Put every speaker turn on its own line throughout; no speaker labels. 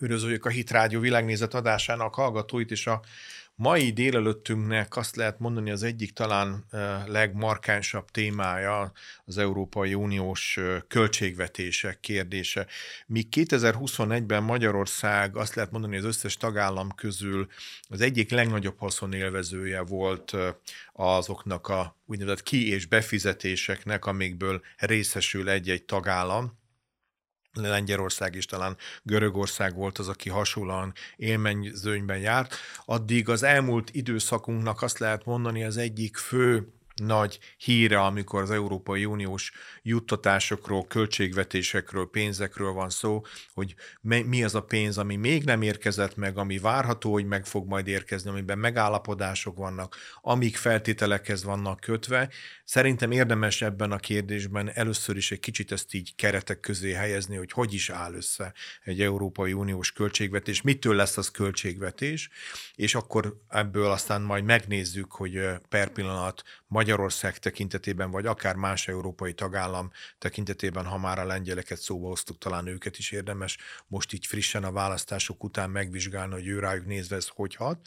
Üdvözöljük a Hit Rádió világnézet adásának hallgatóit, és a mai délelőttünknek azt lehet mondani az egyik talán legmarkánsabb témája az Európai Uniós költségvetések kérdése. Míg 2021-ben Magyarország azt lehet mondani az összes tagállam közül az egyik legnagyobb haszonélvezője volt azoknak a úgynevezett ki- és befizetéseknek, amikből részesül egy-egy tagállam, Lengyelország és talán Görögország volt az, aki hasonlóan élményzőnyben járt, addig az elmúlt időszakunknak azt lehet mondani az egyik fő nagy híre, amikor az Európai Uniós juttatásokról, költségvetésekről, pénzekről van szó, hogy mi az a pénz, ami még nem érkezett meg, ami várható, hogy meg fog majd érkezni, amiben megállapodások vannak, amik feltételekhez vannak kötve. Szerintem érdemes ebben a kérdésben először is egy kicsit ezt így keretek közé helyezni, hogy hogy is áll össze egy Európai Uniós költségvetés, mitől lesz az költségvetés, és akkor ebből aztán majd megnézzük, hogy per pillanat Magyarország tekintetében, vagy akár más európai tagállam tekintetében, ha már a lengyeleket szóba hoztuk, talán őket is érdemes most így frissen a választások után megvizsgálni, hogy ő rájuk nézve ez hogy hat.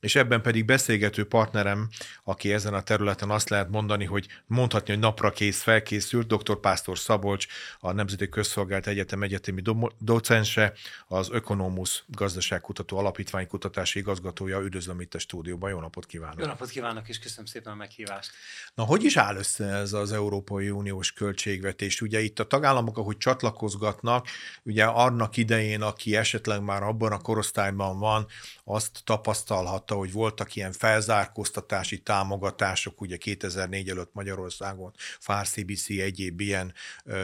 És ebben pedig beszélgető partnerem, aki ezen a területen azt lehet mondani, hogy mondhatni, hogy napra kész, felkészült, dr. Pásztor Szabolcs, a Nemzeti Közszolgált Egyetem egyetemi docense, az Ökonomusz Gazdaságkutató Alapítvány kutatási igazgatója. Üdvözlöm itt a stúdióban, jó napot kívánok!
Jó napot kívánok, és köszönöm szépen a meghívást!
Na, hogy is áll össze ez az Európai Uniós költségvetés? Ugye itt a tagállamok, ahogy csatlakozgatnak, ugye annak idején, aki esetleg már abban a korosztályban van, azt tapasztalhatta, hogy voltak ilyen felzárkóztatási támogatások, ugye 2004 előtt Magyarországon, FAR, CBC, egyéb ilyen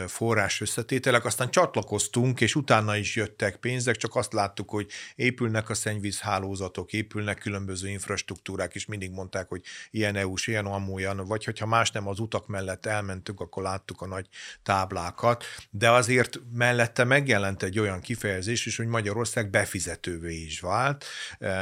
forrás összetételek, aztán csatlakoztunk, és utána is jöttek pénzek, csak azt láttuk, hogy épülnek a szennyvízhálózatok, épülnek különböző infrastruktúrák, és mindig mondták, hogy ilyen EU-s, ilyen amolyan, vagy hogyha más nem az utak mellett elmentünk, akkor láttuk a nagy táblákat, de azért mellette megjelent egy olyan kifejezés is, hogy Magyarország befizetővé is vált.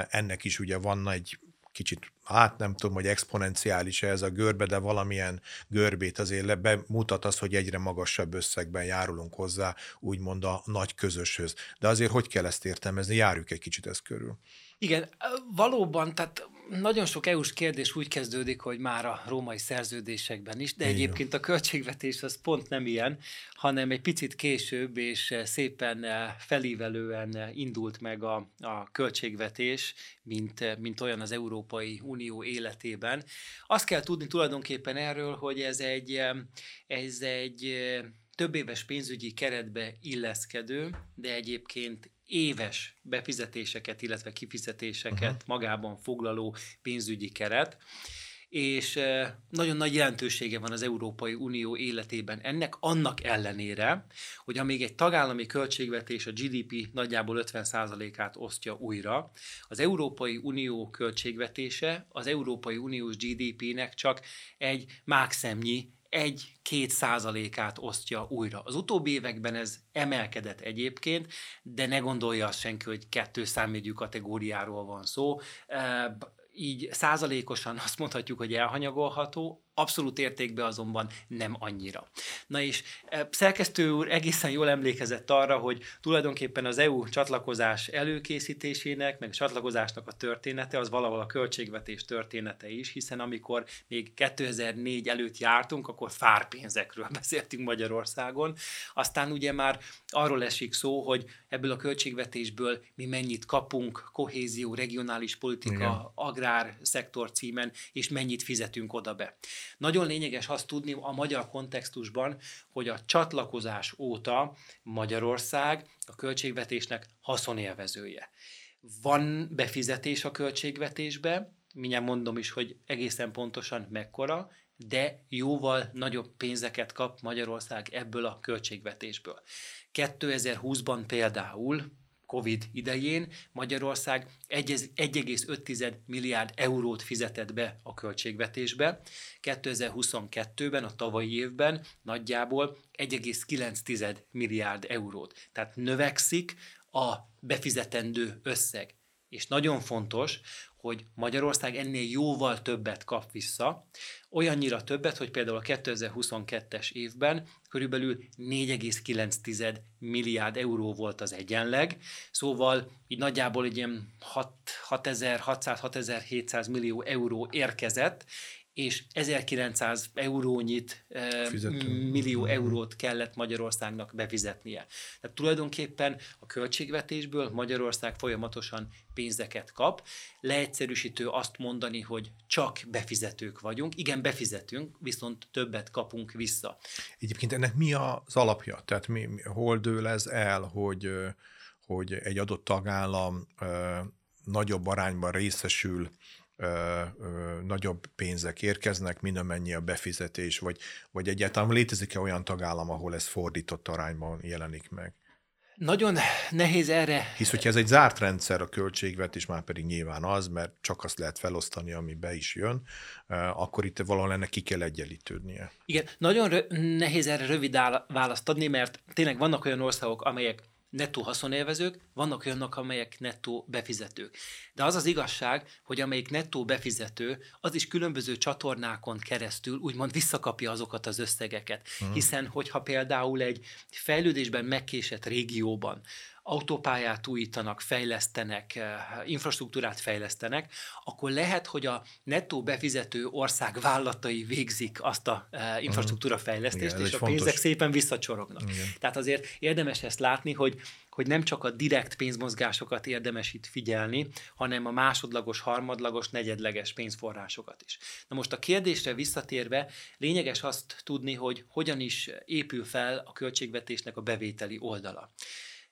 Ennek is ugye van egy kicsit, hát nem tudom, hogy exponenciális ez a görbe, de valamilyen görbét azért bemutat az, hogy egyre magasabb összegben járulunk hozzá, úgymond a nagy közöshöz. De azért hogy kell ezt értelmezni? Járjuk egy kicsit ezt körül.
Igen, valóban, tehát nagyon sok EU-s kérdés úgy kezdődik, hogy már a római szerződésekben is, de Igen. egyébként a költségvetés az pont nem ilyen, hanem egy picit később és szépen felívelően indult meg a, a költségvetés, mint, mint olyan az Európai Unió életében. Azt kell tudni tulajdonképpen erről, hogy ez egy, ez egy több éves pénzügyi keretbe illeszkedő, de egyébként éves befizetéseket, illetve kifizetéseket uh-huh. magában foglaló pénzügyi keret, és nagyon nagy jelentősége van az Európai Unió életében ennek, annak ellenére, hogy amíg egy tagállami költségvetés a GDP nagyjából 50%-át osztja újra, az Európai Unió költségvetése az Európai Uniós GDP-nek csak egy mákszemnyi egy-két százalékát osztja újra. Az utóbbi években ez emelkedett egyébként, de ne gondolja azt senki, hogy kettő számjegyű kategóriáról van szó. Így százalékosan azt mondhatjuk, hogy elhanyagolható, abszolút értékben azonban nem annyira. Na és e, szerkesztő úr egészen jól emlékezett arra, hogy tulajdonképpen az EU csatlakozás előkészítésének, meg a csatlakozásnak a története, az valahol a költségvetés története is, hiszen amikor még 2004 előtt jártunk, akkor fárpénzekről beszéltünk Magyarországon, aztán ugye már arról esik szó, hogy ebből a költségvetésből mi mennyit kapunk, kohézió, regionális politika, Igen. agrár szektor címen, és mennyit fizetünk oda be. Nagyon lényeges azt tudni a magyar kontextusban, hogy a csatlakozás óta Magyarország a költségvetésnek haszonélvezője. Van befizetés a költségvetésbe, mindjárt mondom is, hogy egészen pontosan mekkora, de jóval nagyobb pénzeket kap Magyarország ebből a költségvetésből. 2020-ban például COVID idején Magyarország 1,5 milliárd eurót fizetett be a költségvetésbe. 2022-ben, a tavalyi évben nagyjából 1,9 milliárd eurót. Tehát növekszik a befizetendő összeg. és nagyon fontos, hogy Magyarország ennél jóval többet kap vissza, olyannyira többet, hogy például a 2022-es évben körülbelül 4,9 milliárd euró volt az egyenleg, szóval így nagyjából egy ilyen 6600-6700 millió euró érkezett, és 1900 eurónyit, millió eurót kellett Magyarországnak befizetnie. Tehát tulajdonképpen a költségvetésből Magyarország folyamatosan pénzeket kap. Leegyszerűsítő azt mondani, hogy csak befizetők vagyunk. Igen, befizetünk, viszont többet kapunk vissza.
Egyébként ennek mi az alapja? Tehát mi, hol dől ez el, hogy, hogy egy adott tagállam nagyobb arányban részesül ö, ö, nagyobb pénzek érkeznek, mint amennyi a befizetés, vagy, vagy egyáltalán létezik-e olyan tagállam, ahol ez fordított arányban jelenik meg?
Nagyon nehéz erre.
Hisz, hogyha ez egy zárt rendszer a költségvetés, már pedig nyilván az, mert csak azt lehet felosztani, ami be is jön, akkor itt valahol ennek ki kell egyenlítődnie.
Igen, nagyon rö- nehéz erre rövid választ adni, mert tényleg vannak olyan országok, amelyek nettó haszonélvezők, vannak olyanok, amelyek nettó befizetők. De az az igazság, hogy amelyik nettó befizető, az is különböző csatornákon keresztül úgymond visszakapja azokat az összegeket. Hmm. Hiszen, hogyha például egy fejlődésben megkésett régióban autópályát újítanak, fejlesztenek, eh, infrastruktúrát fejlesztenek, akkor lehet, hogy a nettó befizető ország vállalatai végzik azt a eh, infrastruktúra mhm. fejlesztést, Igen, és a fontos. pénzek szépen visszacsorognak. Igen. Tehát azért érdemes ezt látni, hogy hogy nem csak a direkt pénzmozgásokat érdemes itt figyelni, hanem a másodlagos, harmadlagos, negyedleges pénzforrásokat is. Na most a kérdésre visszatérve lényeges azt tudni, hogy hogyan is épül fel a költségvetésnek a bevételi oldala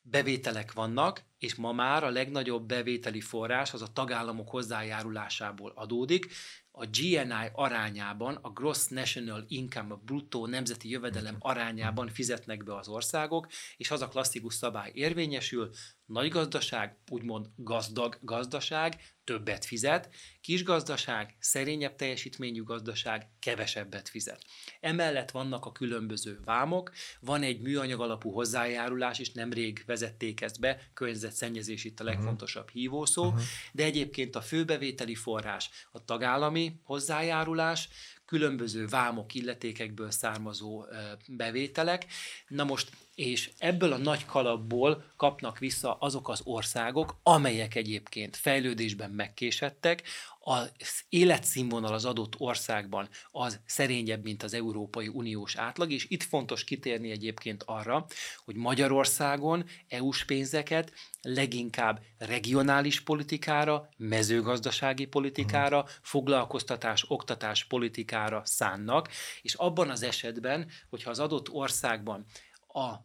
bevételek vannak, és ma már a legnagyobb bevételi forrás az a tagállamok hozzájárulásából adódik. A GNI arányában, a Gross National Income, a bruttó nemzeti jövedelem arányában fizetnek be az országok, és az a klasszikus szabály érvényesül, nagy gazdaság, úgymond gazdag gazdaság, többet fizet, kis gazdaság, szerényebb teljesítményű gazdaság kevesebbet fizet. Emellett vannak a különböző vámok, van egy műanyag alapú hozzájárulás, és nemrég vezették ezt be, környezetszennyezés itt a mhm. legfontosabb hívószó, uh-huh. de egyébként a főbevételi forrás a tagállami hozzájárulás, különböző vámok, illetékekből származó bevételek. Na most, és ebből a nagy kalapból kapnak vissza azok az országok, amelyek egyébként fejlődésben megkésettek, az életszínvonal az adott országban az szerényebb, mint az Európai Uniós átlag, és itt fontos kitérni egyébként arra, hogy Magyarországon EU-s pénzeket leginkább regionális politikára, mezőgazdasági politikára, foglalkoztatás, oktatás politikára szánnak, és abban az esetben, hogyha az adott országban a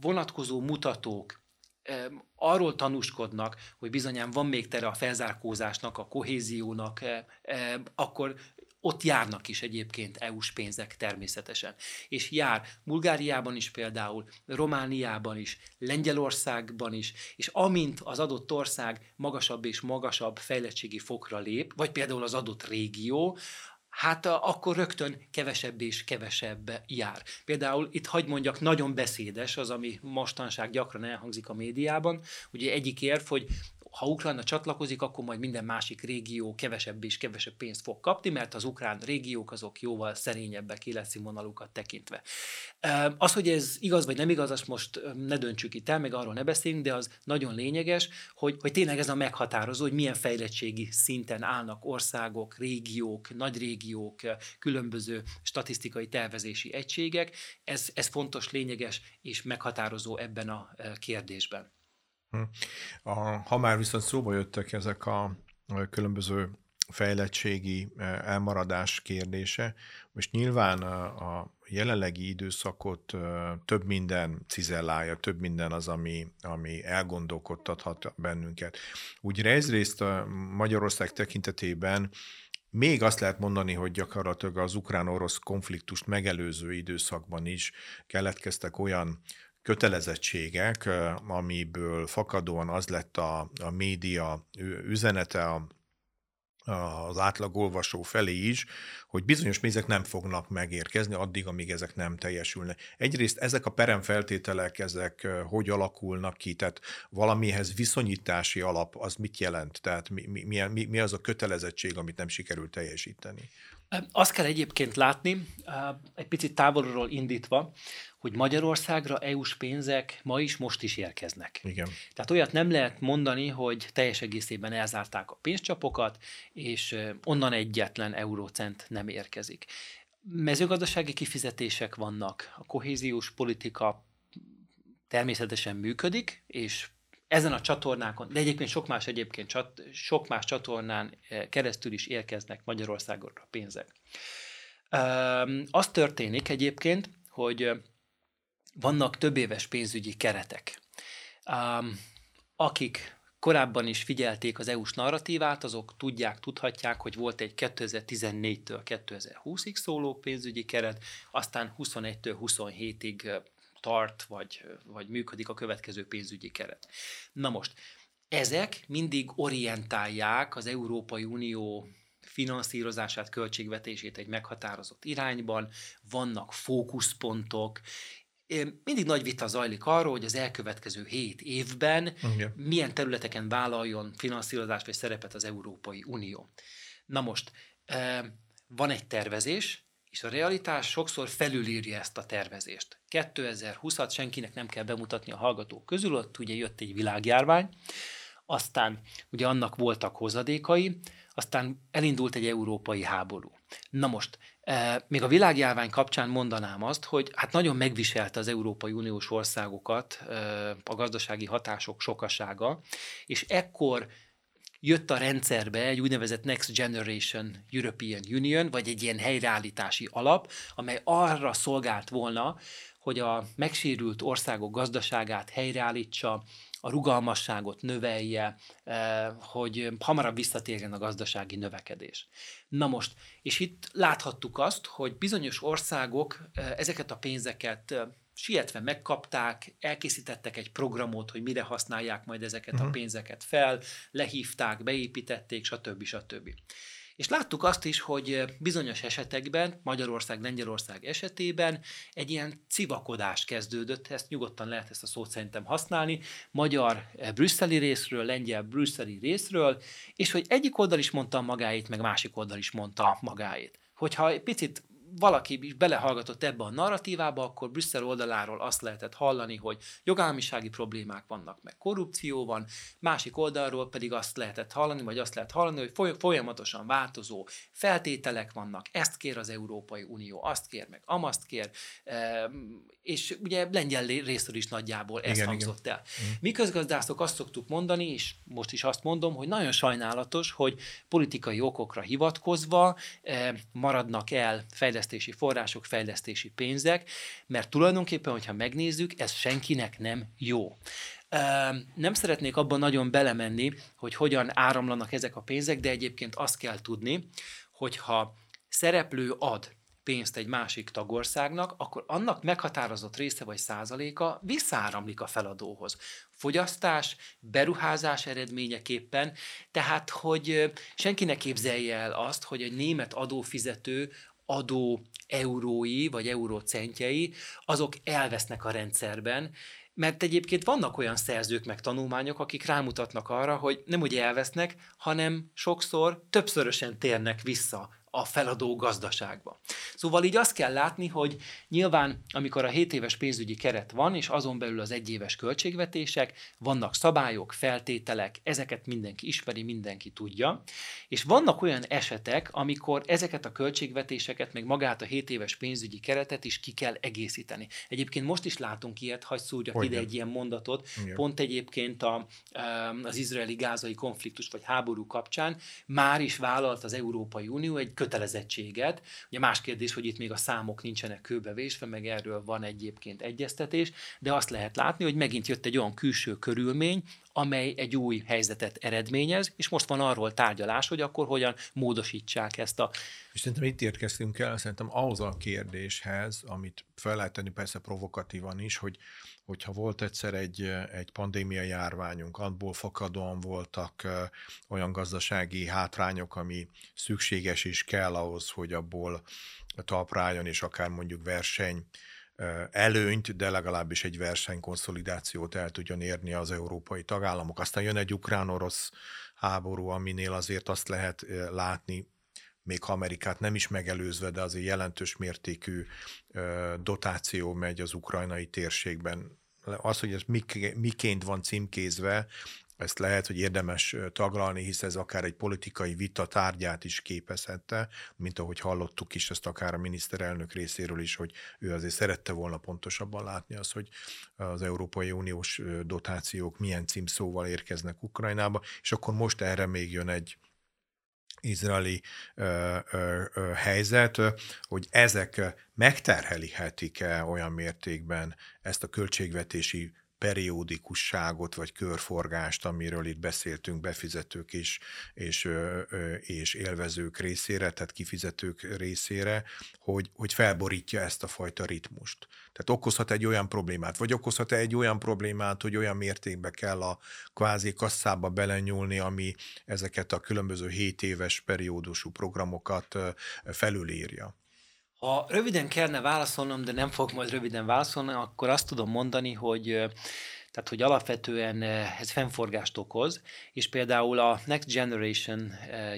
vonatkozó mutatók arról tanúskodnak, hogy bizonyán van még tere a felzárkózásnak, a kohéziónak, akkor ott járnak is egyébként EU-s pénzek természetesen. És jár Bulgáriában is például, Romániában is, Lengyelországban is, és amint az adott ország magasabb és magasabb fejlettségi fokra lép, vagy például az adott régió, hát akkor rögtön kevesebb és kevesebb jár. Például itt hagy mondjak, nagyon beszédes az, ami mostanság gyakran elhangzik a médiában. Ugye egyik érv, hogy ha Ukrajna csatlakozik, akkor majd minden másik régió kevesebb és kevesebb pénzt fog kapni, mert az ukrán régiók azok jóval szerényebbek életszínvonalukat tekintve. Az, hogy ez igaz vagy nem igaz, azt most ne döntsük itt el, meg arról ne beszéljünk, de az nagyon lényeges, hogy, hogy tényleg ez a meghatározó, hogy milyen fejlettségi szinten állnak országok, régiók, nagy régiók, különböző statisztikai tervezési egységek. Ez, ez fontos, lényeges és meghatározó ebben a kérdésben.
Hm. A, ha már viszont szóba jöttek ezek a különböző fejlettségi e, elmaradás kérdése, most nyilván a, a jelenlegi időszakot e, több minden cizellálja, több minden az, ami, ami elgondolkodtathat bennünket. Úgy egyrészt Magyarország tekintetében még azt lehet mondani, hogy gyakorlatilag az ukrán-orosz konfliktust megelőző időszakban is keletkeztek olyan kötelezettségek, amiből fakadóan az lett a, a média üzenete, a, az átlag olvasó felé is, hogy bizonyos pénzek nem fognak megérkezni addig, amíg ezek nem teljesülnek. Egyrészt ezek a peremfeltételek, ezek hogy alakulnak ki, tehát valamihez viszonyítási alap, az mit jelent? Tehát mi, mi, mi, mi az a kötelezettség, amit nem sikerült teljesíteni?
Azt kell egyébként látni, egy picit távolról indítva, hogy Magyarországra EU-s pénzek ma is, most is érkeznek.
Igen.
Tehát olyat nem lehet mondani, hogy teljes egészében elzárták a pénzcsapokat, és onnan egyetlen eurócent nem érkezik. Mezőgazdasági kifizetések vannak, a kohéziós politika természetesen működik, és ezen a csatornákon, de egyébként sok más egyébként csat, sok más csatornán keresztül is érkeznek Magyarországra pénzek. Az történik egyébként, hogy vannak több éves pénzügyi keretek. Um, akik korábban is figyelték az EU-s narratívát, azok tudják, tudhatják, hogy volt egy 2014-től 2020-ig szóló pénzügyi keret, aztán 21-től 27-ig tart, vagy, vagy működik a következő pénzügyi keret. Na most, ezek mindig orientálják az Európai Unió finanszírozását, költségvetését egy meghatározott irányban, vannak fókuszpontok, mindig nagy vita zajlik arról, hogy az elkövetkező hét évben Igen. milyen területeken vállaljon finanszírozást vagy szerepet az Európai Unió. Na most, van egy tervezés, és a realitás sokszor felülírja ezt a tervezést. 2020-at senkinek nem kell bemutatni a hallgatók közül, ott ugye jött egy világjárvány, aztán ugye annak voltak hozadékai, aztán elindult egy európai háború. Na most, még a világjárvány kapcsán mondanám azt, hogy hát nagyon megviselte az Európai Uniós országokat e, a gazdasági hatások sokasága, és ekkor jött a rendszerbe egy úgynevezett Next Generation European Union, vagy egy ilyen helyreállítási alap, amely arra szolgált volna, hogy a megsérült országok gazdaságát helyreállítsa, a rugalmasságot növelje, eh, hogy hamarabb visszatérjen a gazdasági növekedés. Na most, és itt láthattuk azt, hogy bizonyos országok eh, ezeket a pénzeket eh, sietve megkapták, elkészítettek egy programot, hogy mire használják majd ezeket uh-huh. a mhm. pénzeket fel, lehívták, beépítették, stb. stb. És láttuk azt is, hogy bizonyos esetekben, Magyarország, Lengyelország esetében egy ilyen civakodás kezdődött, ezt nyugodtan lehet ezt a szót szerintem használni, magyar brüsszeli részről, lengyel brüsszeli részről, és hogy egyik oldal is mondta magáét, meg másik oldal is mondta magáét. Hogyha egy picit valaki is belehallgatott ebbe a narratívába, akkor Brüsszel oldaláról azt lehetett hallani, hogy jogállamisági problémák vannak, meg korrupció van, másik oldalról pedig azt lehetett hallani, vagy azt lehet hallani, hogy folyamatosan változó feltételek vannak, ezt kér az Európai Unió, azt kér, meg amaszt kér, és ugye lengyel részről is nagyjából ez igen, hangzott igen. el. Igen. Mi közgazdászok azt szoktuk mondani, és most is azt mondom, hogy nagyon sajnálatos, hogy politikai okokra hivatkozva maradnak el fejlesztések fejlesztési források, fejlesztési pénzek, mert tulajdonképpen, hogyha megnézzük, ez senkinek nem jó. Nem szeretnék abban nagyon belemenni, hogy hogyan áramlanak ezek a pénzek, de egyébként azt kell tudni, hogyha szereplő ad pénzt egy másik tagországnak, akkor annak meghatározott része vagy százaléka visszaáramlik a feladóhoz. Fogyasztás, beruházás eredményeképpen, tehát hogy senki ne képzelje el azt, hogy egy német adófizető adó eurói vagy eurócentjei, azok elvesznek a rendszerben, mert egyébként vannak olyan szerzők meg tanulmányok, akik rámutatnak arra, hogy nem úgy elvesznek, hanem sokszor többszörösen térnek vissza a feladó gazdaságba. Szóval így azt kell látni, hogy nyilván, amikor a 7 éves pénzügyi keret van, és azon belül az egyéves költségvetések, vannak szabályok, feltételek, ezeket mindenki ismeri, mindenki tudja, és vannak olyan esetek, amikor ezeket a költségvetéseket, meg magát a 7 éves pénzügyi keretet is ki kell egészíteni. Egyébként most is látunk ilyet, hagy szúrjak ide egy ilyen mondatot, Igen. pont egyébként a, az izraeli-gázai konfliktus vagy háború kapcsán már is vállalt az Európai Unió egy kötelezettséget. Ugye más kérdés, hogy itt még a számok nincsenek kőbevésve, meg erről van egyébként egyeztetés, de azt lehet látni, hogy megint jött egy olyan külső körülmény, amely egy új helyzetet eredményez, és most van arról tárgyalás, hogy akkor hogyan módosítsák ezt a...
És szerintem itt érkeztünk el, szerintem ahhoz a kérdéshez, amit fel lehet tenni persze provokatívan is, hogy hogyha volt egyszer egy, egy pandémia járványunk, abból fakadóan voltak olyan gazdasági hátrányok, ami szükséges is kell ahhoz, hogy abból talprájon, és akár mondjuk verseny előnyt, de legalábbis egy versenykonszolidációt el tudjon érni az európai tagállamok. Aztán jön egy ukrán-orosz háború, aminél azért azt lehet látni, még ha Amerikát nem is megelőzve, de azért jelentős mértékű dotáció megy az ukrajnai térségben. Az, hogy ez miként van címkézve, ezt lehet, hogy érdemes taglalni, hisz ez akár egy politikai vita tárgyát is képezhette, mint ahogy hallottuk is ezt akár a miniszterelnök részéről is, hogy ő azért szerette volna pontosabban látni azt, hogy az Európai Uniós dotációk milyen címszóval érkeznek Ukrajnába, és akkor most erre még jön egy izraeli ö, ö, ö, helyzet, hogy ezek megterhelhetik-e olyan mértékben ezt a költségvetési periódikusságot vagy körforgást, amiről itt beszéltünk befizetők is, és, és élvezők részére, tehát kifizetők részére, hogy, hogy felborítja ezt a fajta ritmust. Tehát okozhat egy olyan problémát, vagy okozhat egy olyan problémát, hogy olyan mértékbe kell a kvázi kasszába belenyúlni, ami ezeket a különböző 7 éves periódusú programokat felülírja.
Ha röviden kellene válaszolnom, de nem fog majd röviden válaszolni, akkor azt tudom mondani, hogy tehát, hogy alapvetően ez fennforgást okoz, és például a Next Generation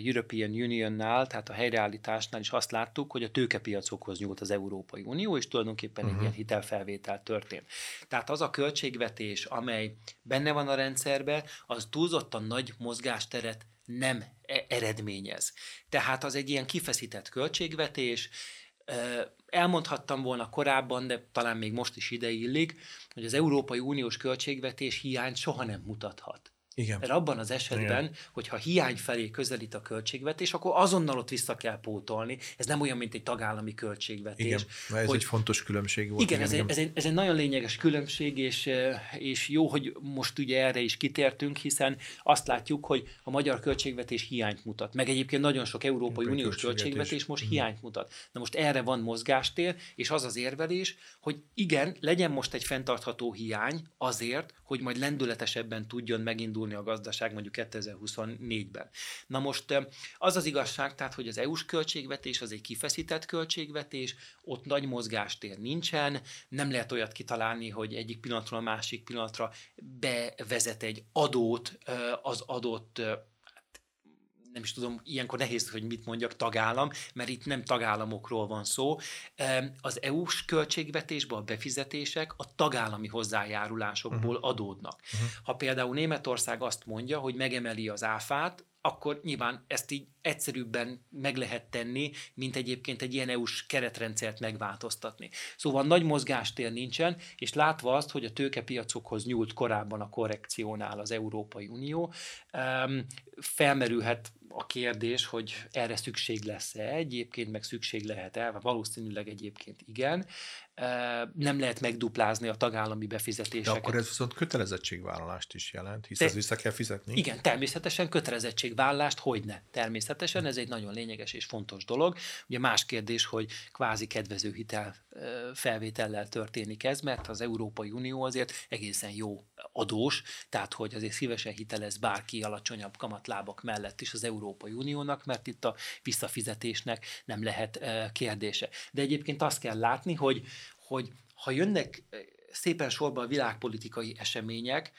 European Union-nál, tehát a helyreállításnál is azt láttuk, hogy a tőkepiacokhoz nyúlt az Európai Unió, és tulajdonképpen uh-huh. egy ilyen hitelfelvétel történt. Tehát az a költségvetés, amely benne van a rendszerben, az túlzottan nagy mozgásteret nem e-, eredményez. Tehát az egy ilyen kifeszített költségvetés, Elmondhattam volna korábban, de talán még most is ide hogy az Európai Uniós költségvetés hiányt soha nem mutathat. Igen. Mert abban az esetben, Igen. hogyha hiány felé közelít a költségvetés, akkor azonnal ott vissza kell pótolni. Ez nem olyan, mint egy tagállami költségvetés.
Igen, ez hogy, egy fontos különbség volt.
Igen, igen, ez, igen. Ez, egy, ez egy nagyon lényeges különbség, és, és jó, hogy most ugye erre is kitértünk, hiszen azt látjuk, hogy a magyar költségvetés hiányt mutat. Meg egyébként nagyon sok Európai Uniós költségvetés, költségvetés most mm. hiányt mutat. Na most erre van mozgástér, és az az érvelés, hogy igen, legyen most egy fenntartható hiány azért, hogy majd lendületesebben tudjon megindulni a gazdaság mondjuk 2024-ben. Na most az az igazság, tehát, hogy az EU-s költségvetés az egy kifeszített költségvetés, ott nagy mozgástér nincsen, nem lehet olyat kitalálni, hogy egyik pillanatról a másik pillanatra bevezet egy adót az adott nem is tudom, ilyenkor nehéz, hogy mit mondjak, tagállam, mert itt nem tagállamokról van szó. Az EU-s költségvetésben a befizetések a tagállami hozzájárulásokból uh-huh. adódnak. Uh-huh. Ha például Németország azt mondja, hogy megemeli az áfát, akkor nyilván ezt így egyszerűbben meg lehet tenni, mint egyébként egy ilyen EU-s keretrendszert megváltoztatni. Szóval nagy mozgástér nincsen, és látva azt, hogy a tőkepiacokhoz nyúlt korábban a korrekciónál az Európai Unió, felmerülhet a kérdés, hogy erre szükség lesz-e egyébként, meg szükség lehet-e, valószínűleg egyébként igen. Nem lehet megduplázni a tagállami befizetéseket.
De akkor ez viszont kötelezettségvállalást is jelent, hisz ez vissza kell fizetni.
Igen, természetesen kötelezettségvállalást, hogy ne. Természetesen ez egy nagyon lényeges és fontos dolog. Ugye más kérdés, hogy kvázi kedvező hitel felvétellel történik ez, mert az Európai Unió azért egészen jó adós, tehát hogy azért szívesen hitelez bárki alacsonyabb kamatlábak mellett is az Európai Uniónak, mert itt a visszafizetésnek nem lehet kérdése. De egyébként azt kell látni, hogy, hogy ha jönnek szépen sorba a világpolitikai események,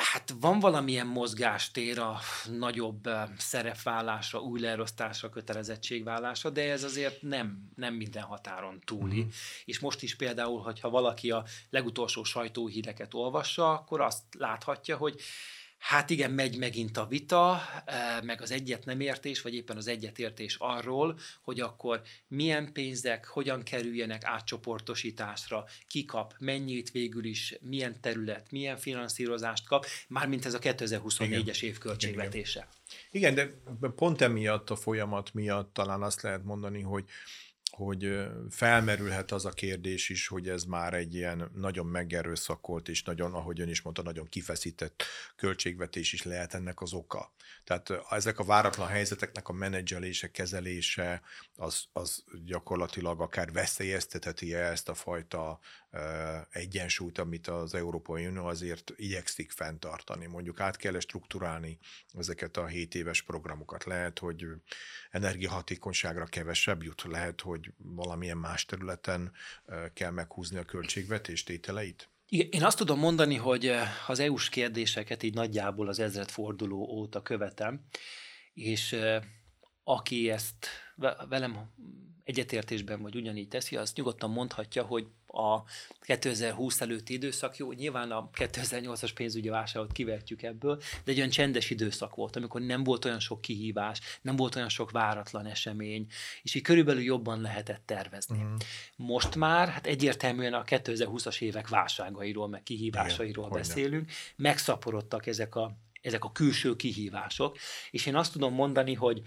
Hát van valamilyen mozgástér a nagyobb szerepvállásra, új leerosztásra, kötelezettségvállásra, de ez azért nem, nem minden határon túli. Uh-huh. És most is például, hogyha valaki a legutolsó sajtóhíreket olvassa, akkor azt láthatja, hogy Hát igen, megy megint a vita, eh, meg az egyet nem értés, vagy éppen az egyetértés arról, hogy akkor milyen pénzek, hogyan kerüljenek átcsoportosításra, ki kap, mennyit végül is, milyen terület, milyen finanszírozást kap, mármint ez a 2024-es év költségvetése.
Igen, igen, de pont emiatt a folyamat miatt talán azt lehet mondani, hogy hogy felmerülhet az a kérdés is, hogy ez már egy ilyen nagyon megerőszakolt és nagyon, ahogy ön is mondta, nagyon kifeszített költségvetés is lehet ennek az oka. Tehát ezek a váratlan helyzeteknek a menedzselése, kezelése, az, az gyakorlatilag akár veszélyeztetheti -e ezt a fajta egyensúlyt, amit az Európai Unió azért igyekszik fenntartani. Mondjuk át kell strukturálni ezeket a 7 éves programokat. Lehet, hogy energiahatékonyságra kevesebb jut, lehet, hogy valamilyen más területen kell meghúzni a költségvetés tételeit?
Én azt tudom mondani, hogy az EU-s kérdéseket így nagyjából az ezredforduló óta követem, és aki ezt velem egyetértésben vagy ugyanígy teszi, az nyugodtan mondhatja, hogy a 2020 előtti időszak, jó, nyilván a 2008-as pénzügyi válságot kivetjük ebből, de egy olyan csendes időszak volt, amikor nem volt olyan sok kihívás, nem volt olyan sok váratlan esemény, és így körülbelül jobban lehetett tervezni. Uh-huh. Most már, hát egyértelműen a 2020-as évek válságairól, meg kihívásairól Igen, beszélünk, megszaporodtak ezek a, ezek a külső kihívások, és én azt tudom mondani, hogy,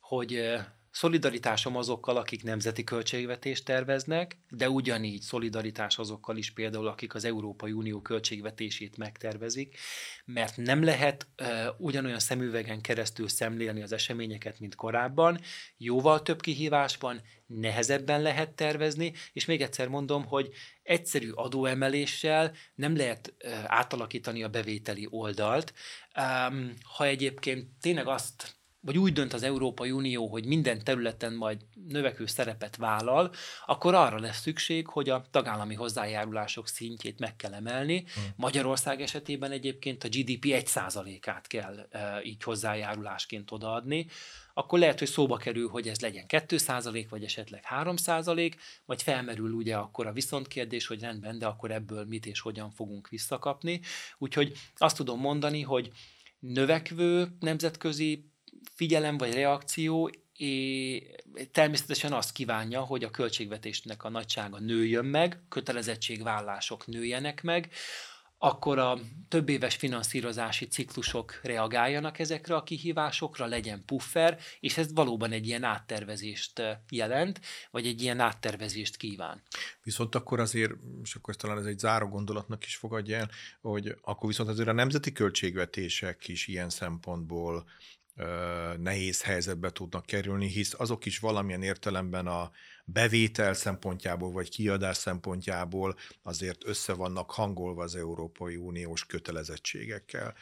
hogy Szolidaritásom azokkal, akik nemzeti költségvetést terveznek, de ugyanígy szolidaritás azokkal is például, akik az Európai Unió költségvetését megtervezik, mert nem lehet uh, ugyanolyan szemüvegen keresztül szemlélni az eseményeket, mint korábban. Jóval több kihívás van, nehezebben lehet tervezni, és még egyszer mondom, hogy egyszerű adóemeléssel nem lehet uh, átalakítani a bevételi oldalt. Um, ha egyébként tényleg azt vagy úgy dönt az Európai Unió, hogy minden területen majd növekvő szerepet vállal, akkor arra lesz szükség, hogy a tagállami hozzájárulások szintjét meg kell emelni. Hmm. Magyarország esetében egyébként a GDP 1%-át kell e, így hozzájárulásként odaadni. Akkor lehet, hogy szóba kerül, hogy ez legyen 2% vagy esetleg 3%, vagy felmerül ugye akkor a viszontkérdés, hogy rendben, de akkor ebből mit és hogyan fogunk visszakapni. Úgyhogy azt tudom mondani, hogy növekvő nemzetközi figyelem vagy reakció és természetesen azt kívánja, hogy a költségvetésnek a nagysága nőjön meg, kötelezettségvállások nőjenek meg, akkor a több éves finanszírozási ciklusok reagáljanak ezekre a kihívásokra, legyen puffer, és ez valóban egy ilyen áttervezést jelent, vagy egy ilyen áttervezést kíván.
Viszont akkor azért, és akkor talán ez egy záró gondolatnak is fogadja el, hogy akkor viszont azért a nemzeti költségvetések is ilyen szempontból nehéz helyzetbe tudnak kerülni, hisz azok is valamilyen értelemben a bevétel szempontjából vagy kiadás szempontjából azért össze vannak hangolva az Európai Uniós kötelezettségekkel.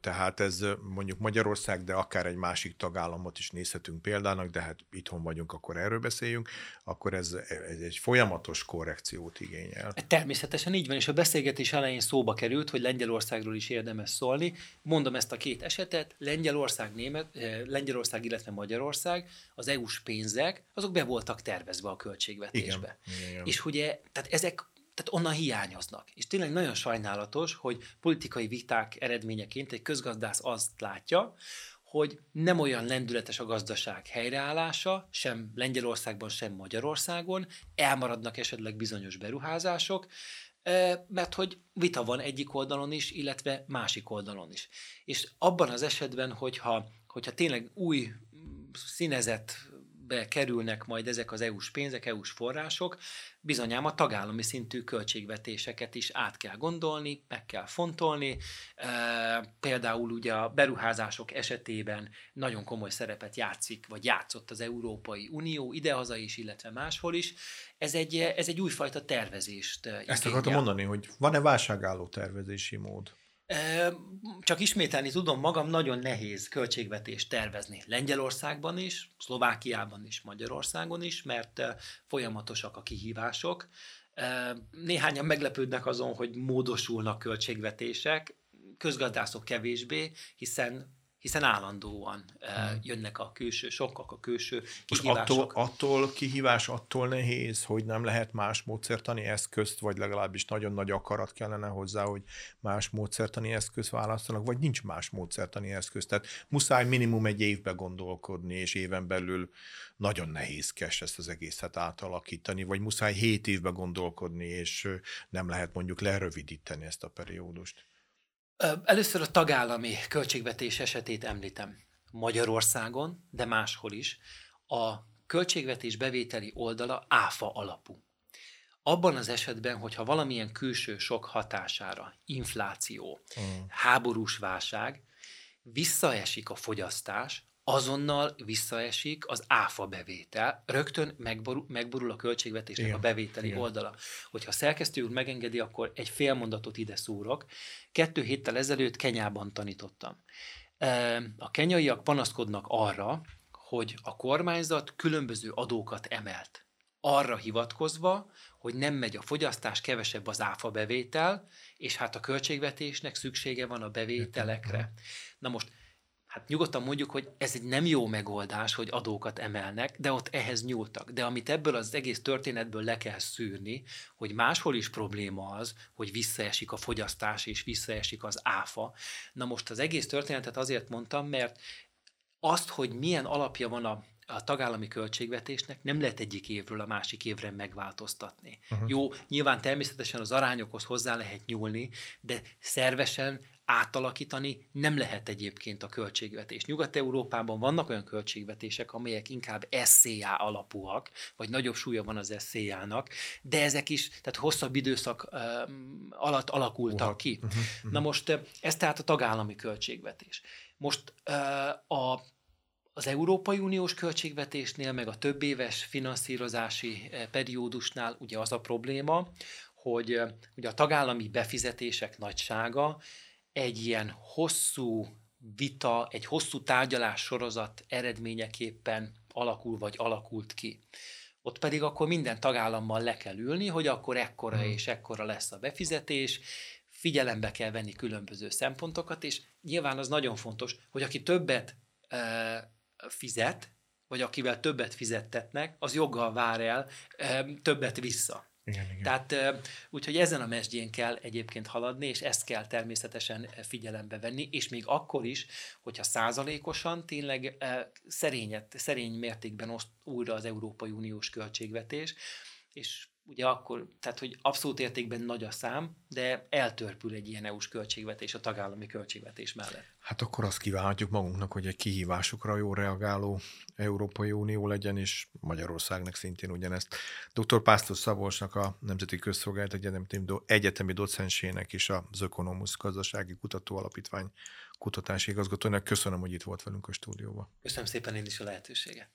Tehát ez mondjuk Magyarország, de akár egy másik tagállamot is nézhetünk példának, de hát itthon vagyunk, akkor erről beszéljünk, akkor ez, ez egy folyamatos korrekciót igényel.
Természetesen így van, és a beszélgetés elején szóba került, hogy Lengyelországról is érdemes szólni. Mondom ezt a két esetet, Lengyelország, Német, Lengyelország, illetve Magyarország, az EU-s pénzek, azok be voltak tervezve a költségvetésbe. Igen, igen. És ugye, tehát ezek tehát onnan hiányoznak. És tényleg nagyon sajnálatos, hogy politikai viták eredményeként egy közgazdász azt látja, hogy nem olyan lendületes a gazdaság helyreállása, sem Lengyelországban, sem Magyarországon, elmaradnak esetleg bizonyos beruházások, mert hogy vita van egyik oldalon is, illetve másik oldalon is. És abban az esetben, hogyha, hogyha tényleg új színezett kerülnek majd ezek az EU-s pénzek, EU-s források, bizonyám a tagállami szintű költségvetéseket is át kell gondolni, meg kell fontolni. Például ugye a beruházások esetében nagyon komoly szerepet játszik, vagy játszott az Európai Unió idehaza is, illetve máshol is. Ez egy, ez egy újfajta tervezést
Ezt akartam mondani, hogy van-e válságálló tervezési mód?
Csak ismételni tudom, magam nagyon nehéz költségvetést tervezni Lengyelországban is, Szlovákiában is, Magyarországon is, mert folyamatosak a kihívások. Néhányan meglepődnek azon, hogy módosulnak költségvetések, közgazdászok kevésbé, hiszen hiszen állandóan hmm. jönnek a külső sokkok, a külső kihívások.
Most attól, attól kihívás, attól nehéz, hogy nem lehet más módszertani eszközt, vagy legalábbis nagyon nagy akarat kellene hozzá, hogy más módszertani eszközt választanak, vagy nincs más módszertani eszköz. Tehát muszáj minimum egy évbe gondolkodni, és éven belül nagyon nehézkes ezt az egészet átalakítani, vagy muszáj hét évbe gondolkodni, és nem lehet mondjuk lerövidíteni ezt a periódust.
Először a tagállami költségvetés esetét említem. Magyarországon, de máshol is. A költségvetés bevételi oldala áfa alapú. Abban az esetben, hogyha valamilyen külső sok hatására, infláció, mm. háborús válság, visszaesik a fogyasztás, azonnal visszaesik az áfa bevétel, rögtön megborul, megborul a költségvetésnek Igen. a bevételi Igen. oldala. Hogyha a szerkesztő úr megengedi, akkor egy fél mondatot ide szúrok. Kettő héttel ezelőtt Kenyában tanítottam. A kenyaiak panaszkodnak arra, hogy a kormányzat különböző adókat emelt. Arra hivatkozva, hogy nem megy a fogyasztás, kevesebb az áfa bevétel, és hát a költségvetésnek szüksége van a bevételekre. Na most hát nyugodtan mondjuk, hogy ez egy nem jó megoldás, hogy adókat emelnek, de ott ehhez nyúltak. De amit ebből az egész történetből le kell szűrni, hogy máshol is probléma az, hogy visszaesik a fogyasztás és visszaesik az áfa. Na most az egész történetet azért mondtam, mert azt, hogy milyen alapja van a a tagállami költségvetésnek nem lehet egyik évről a másik évre megváltoztatni. Uh-huh. Jó, nyilván természetesen az arányokhoz hozzá lehet nyúlni, de szervesen átalakítani nem lehet egyébként a költségvetés. Nyugat-Európában vannak olyan költségvetések, amelyek inkább SCA alapúak, vagy nagyobb súlya van az SCA-nak, de ezek is, tehát hosszabb időszak alatt alakultak ki. Uh-huh. Na most ez tehát a tagállami költségvetés. Most a az Európai Uniós költségvetésnél, meg a több éves finanszírozási periódusnál ugye az a probléma, hogy ugye a tagállami befizetések nagysága egy ilyen hosszú vita, egy hosszú tárgyalás sorozat eredményeképpen alakul vagy alakult ki. Ott pedig akkor minden tagállammal le kell ülni, hogy akkor ekkora hmm. és ekkora lesz a befizetés, figyelembe kell venni különböző szempontokat, és nyilván az nagyon fontos, hogy aki többet e, fizet, vagy akivel többet fizettetnek, az joggal vár el többet vissza. Tehát úgyhogy ezen a mesdjén kell egyébként haladni, és ezt kell természetesen figyelembe venni, és még akkor is, hogyha százalékosan tényleg szerényet, szerény mértékben oszt újra az Európai Uniós költségvetés, és ugye akkor, tehát hogy abszolút értékben nagy a szám, de eltörpül egy ilyen EU-s költségvetés a tagállami költségvetés mellett.
Hát akkor azt kívánhatjuk magunknak, hogy egy kihívásokra jó reagáló Európai Unió legyen, és Magyarországnak szintén ugyanezt. Dr. Pásztor Szabolcsnak a Nemzeti Közszolgálat Egyetemi, Egyetemi docensének és az Ökonomusz Gazdasági Kutató Alapítvány kutatási igazgatónak köszönöm, hogy itt volt velünk a stúdióban.
Köszönöm szépen én is a lehetőséget.